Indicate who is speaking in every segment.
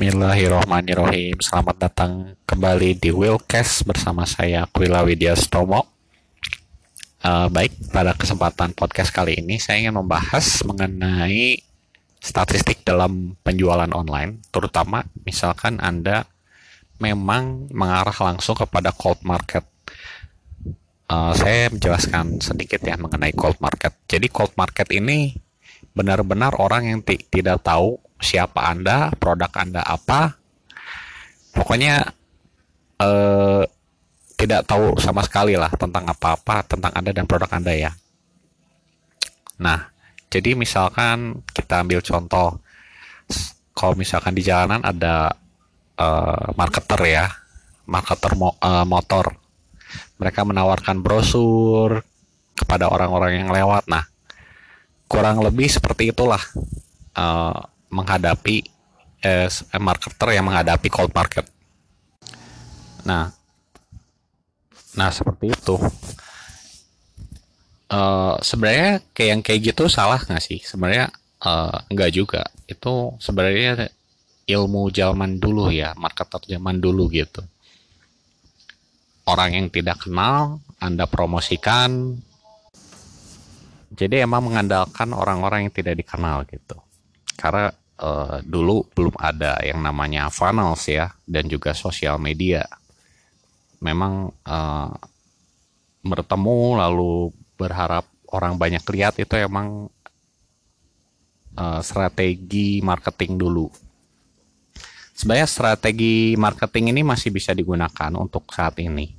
Speaker 1: Bismillahirrahmanirrahim. Selamat datang kembali di Willcast bersama saya Kwila Widya Stomo. Uh, baik, pada kesempatan podcast kali ini saya ingin membahas mengenai statistik dalam penjualan online, terutama misalkan Anda memang mengarah langsung kepada cold market. Uh, saya menjelaskan sedikit ya mengenai cold market. Jadi cold market ini benar-benar orang yang tidak tahu siapa Anda, produk Anda apa. Pokoknya eh, tidak tahu sama sekali lah tentang apa-apa tentang Anda dan produk Anda ya. Nah, jadi misalkan kita ambil contoh kalau misalkan di jalanan ada uh, marketer ya, marketer mo uh, motor. Mereka menawarkan brosur kepada orang-orang yang lewat. Nah, kurang lebih seperti itulah uh, menghadapi eh, marketer yang menghadapi cold market. Nah, nah seperti itu. Uh, sebenarnya kayak yang kayak gitu salah nggak sih? Sebenarnya uh, nggak juga. Itu sebenarnya ilmu zaman dulu ya, marketer zaman dulu gitu. Orang yang tidak kenal, Anda promosikan. Jadi emang mengandalkan orang-orang yang tidak dikenal gitu. Karena uh, dulu belum ada yang namanya funnels ya dan juga sosial media. Memang uh, bertemu lalu berharap orang banyak lihat itu emang uh, strategi marketing dulu. Sebenarnya strategi marketing ini masih bisa digunakan untuk saat ini.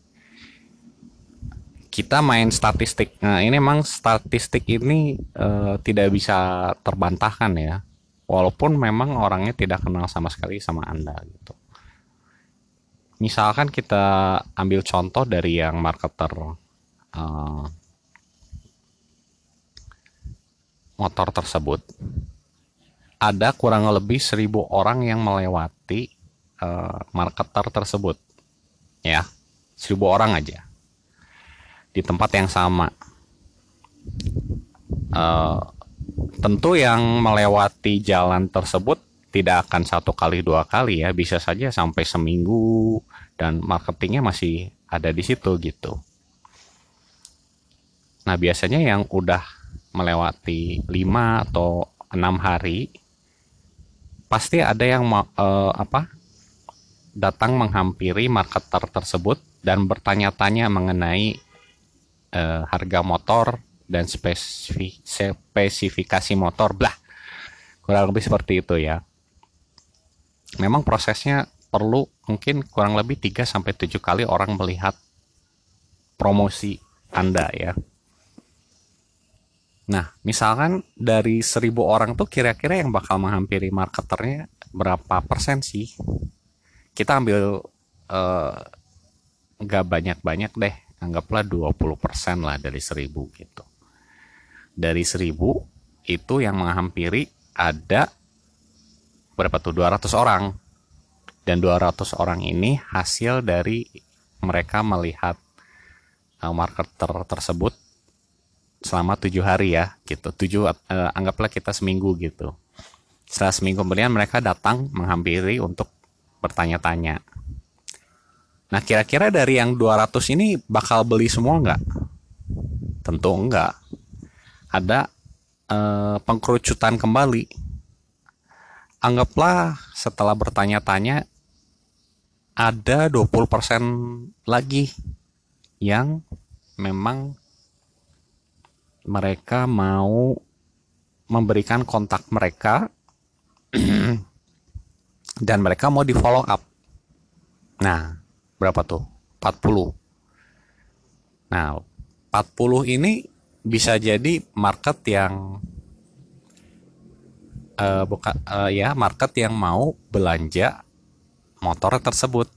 Speaker 1: Kita main statistik. Nah, ini memang statistik ini uh, tidak bisa terbantahkan ya walaupun memang orangnya tidak kenal sama sekali sama Anda gitu. Misalkan kita ambil contoh dari yang marketer uh, motor tersebut. Ada kurang lebih seribu orang yang melewati uh, marketer tersebut. Ya, seribu orang aja. Di tempat yang sama. Uh, tentu yang melewati jalan tersebut tidak akan satu kali dua kali ya. Bisa saja sampai seminggu dan marketingnya masih ada di situ gitu. Nah biasanya yang udah melewati lima atau enam hari pasti ada yang uh, apa datang menghampiri marketer tersebut dan bertanya-tanya mengenai uh, harga motor dan spesifik, spesifikasi motor blah. Kurang lebih seperti itu ya. Memang prosesnya perlu mungkin kurang lebih 3 sampai 7 kali orang melihat promosi Anda ya. Nah, misalkan dari 1000 orang tuh kira-kira yang bakal menghampiri marketernya berapa persen sih? Kita ambil uh, nggak banyak-banyak deh, anggaplah 20% lah dari 1000 gitu dari 1000 itu yang menghampiri ada berapa tuh? 200 orang. Dan 200 orang ini hasil dari mereka melihat uh, marketer tersebut selama tujuh hari ya gitu. Tujuh uh, anggaplah kita seminggu gitu. Setelah seminggu kemudian mereka datang menghampiri untuk bertanya-tanya. Nah kira-kira dari yang 200 ini bakal beli semua nggak? Tentu enggak ada uh, pengkerucutan kembali. Anggaplah setelah bertanya-tanya ada 20% lagi yang memang mereka mau memberikan kontak mereka dan mereka mau di follow up. Nah, berapa tuh? 40. Nah, 40 ini bisa jadi market yang uh, buka uh, ya market yang mau belanja motor tersebut.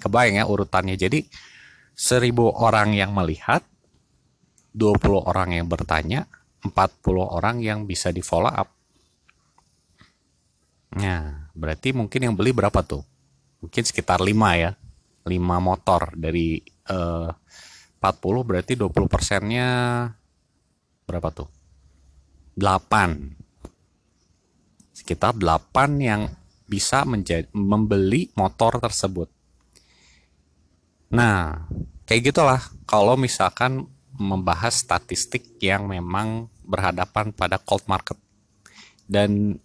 Speaker 1: Kebayang ya urutannya. Jadi seribu orang yang melihat 20 orang yang bertanya 40 orang yang bisa di follow up. Nah berarti mungkin yang beli berapa tuh? Mungkin sekitar 5 ya 5 motor dari uh, 40 berarti 20 persennya berapa tuh? 8. Sekitar 8 yang bisa menjadi, membeli motor tersebut. Nah, kayak gitulah kalau misalkan membahas statistik yang memang berhadapan pada cold market. Dan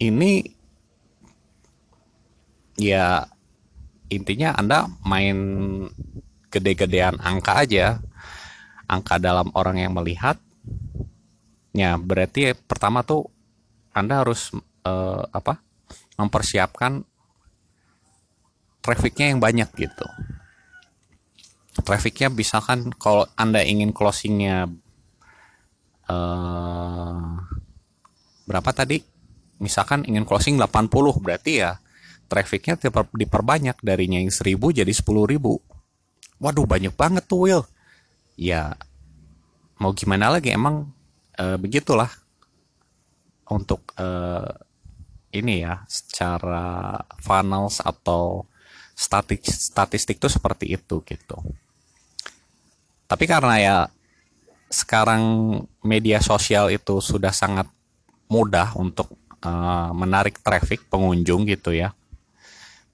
Speaker 1: ini ya intinya Anda main gede-gedean angka aja. Angka dalam orang yang melihat. Ya, berarti pertama tuh Anda harus uh, apa? mempersiapkan trafficnya yang banyak gitu trafficnya misalkan kalau anda ingin closingnya uh, berapa tadi misalkan ingin closing 80 berarti ya trafficnya diperbanyak darinya yang 1000 jadi 10.000 waduh banyak banget tuh Will ya mau gimana lagi? Emang uh, begitulah. Untuk uh, ini ya secara funnels atau statistik statistik tuh seperti itu gitu. Tapi karena ya sekarang media sosial itu sudah sangat mudah untuk uh, menarik traffic pengunjung gitu ya.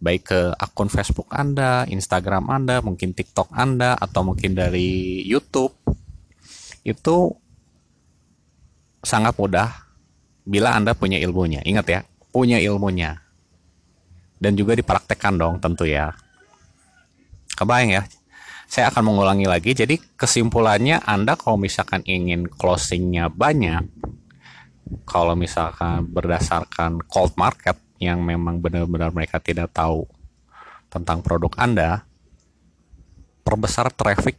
Speaker 1: Baik ke akun Facebook Anda, Instagram Anda, mungkin TikTok Anda atau mungkin dari YouTube. Itu sangat mudah bila Anda punya ilmunya. Ingat ya, punya ilmunya. Dan juga dipraktekkan dong tentu ya. Kebayang ya, saya akan mengulangi lagi. Jadi kesimpulannya Anda kalau misalkan ingin closingnya banyak, kalau misalkan berdasarkan cold market yang memang benar-benar mereka tidak tahu tentang produk Anda, perbesar traffic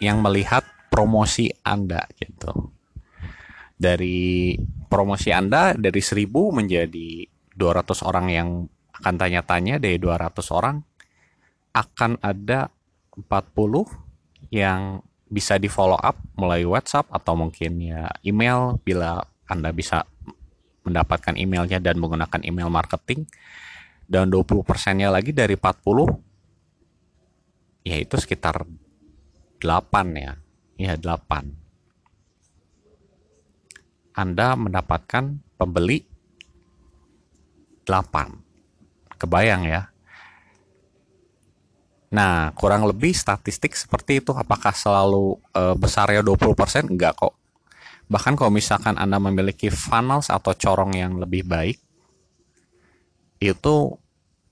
Speaker 1: yang melihat promosi Anda gitu. Dari promosi Anda dari 1000 menjadi 200 orang yang akan tanya-tanya dari 200 orang akan ada 40 yang bisa di follow up melalui WhatsApp atau mungkin ya email bila Anda bisa mendapatkan emailnya dan menggunakan email marketing dan 20 persennya lagi dari 40 yaitu sekitar 8 ya ya 8 Anda mendapatkan pembeli 8 kebayang ya Nah, kurang lebih statistik seperti itu. Apakah selalu e, besarnya 20%? Enggak kok. Bahkan kalau misalkan Anda memiliki funnels atau corong yang lebih baik, itu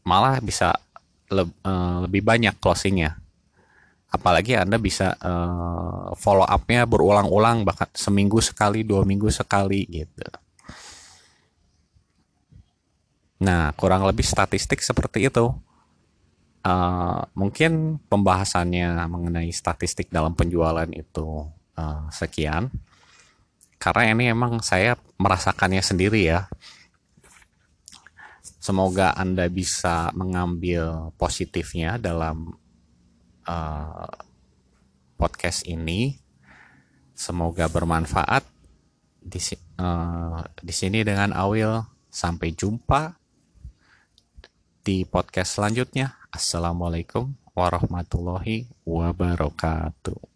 Speaker 1: malah bisa le, e, lebih banyak closingnya. Apalagi Anda bisa e, follow up-nya berulang-ulang, bahkan seminggu sekali, dua minggu sekali gitu. Nah, kurang lebih statistik seperti itu uh, mungkin pembahasannya mengenai statistik dalam penjualan itu uh, sekian karena ini emang saya merasakannya sendiri ya. Semoga anda bisa mengambil positifnya dalam uh, podcast ini. Semoga bermanfaat. Di, uh, di sini dengan Awil. Sampai jumpa di podcast selanjutnya. Assalamualaikum warahmatullahi wabarakatuh.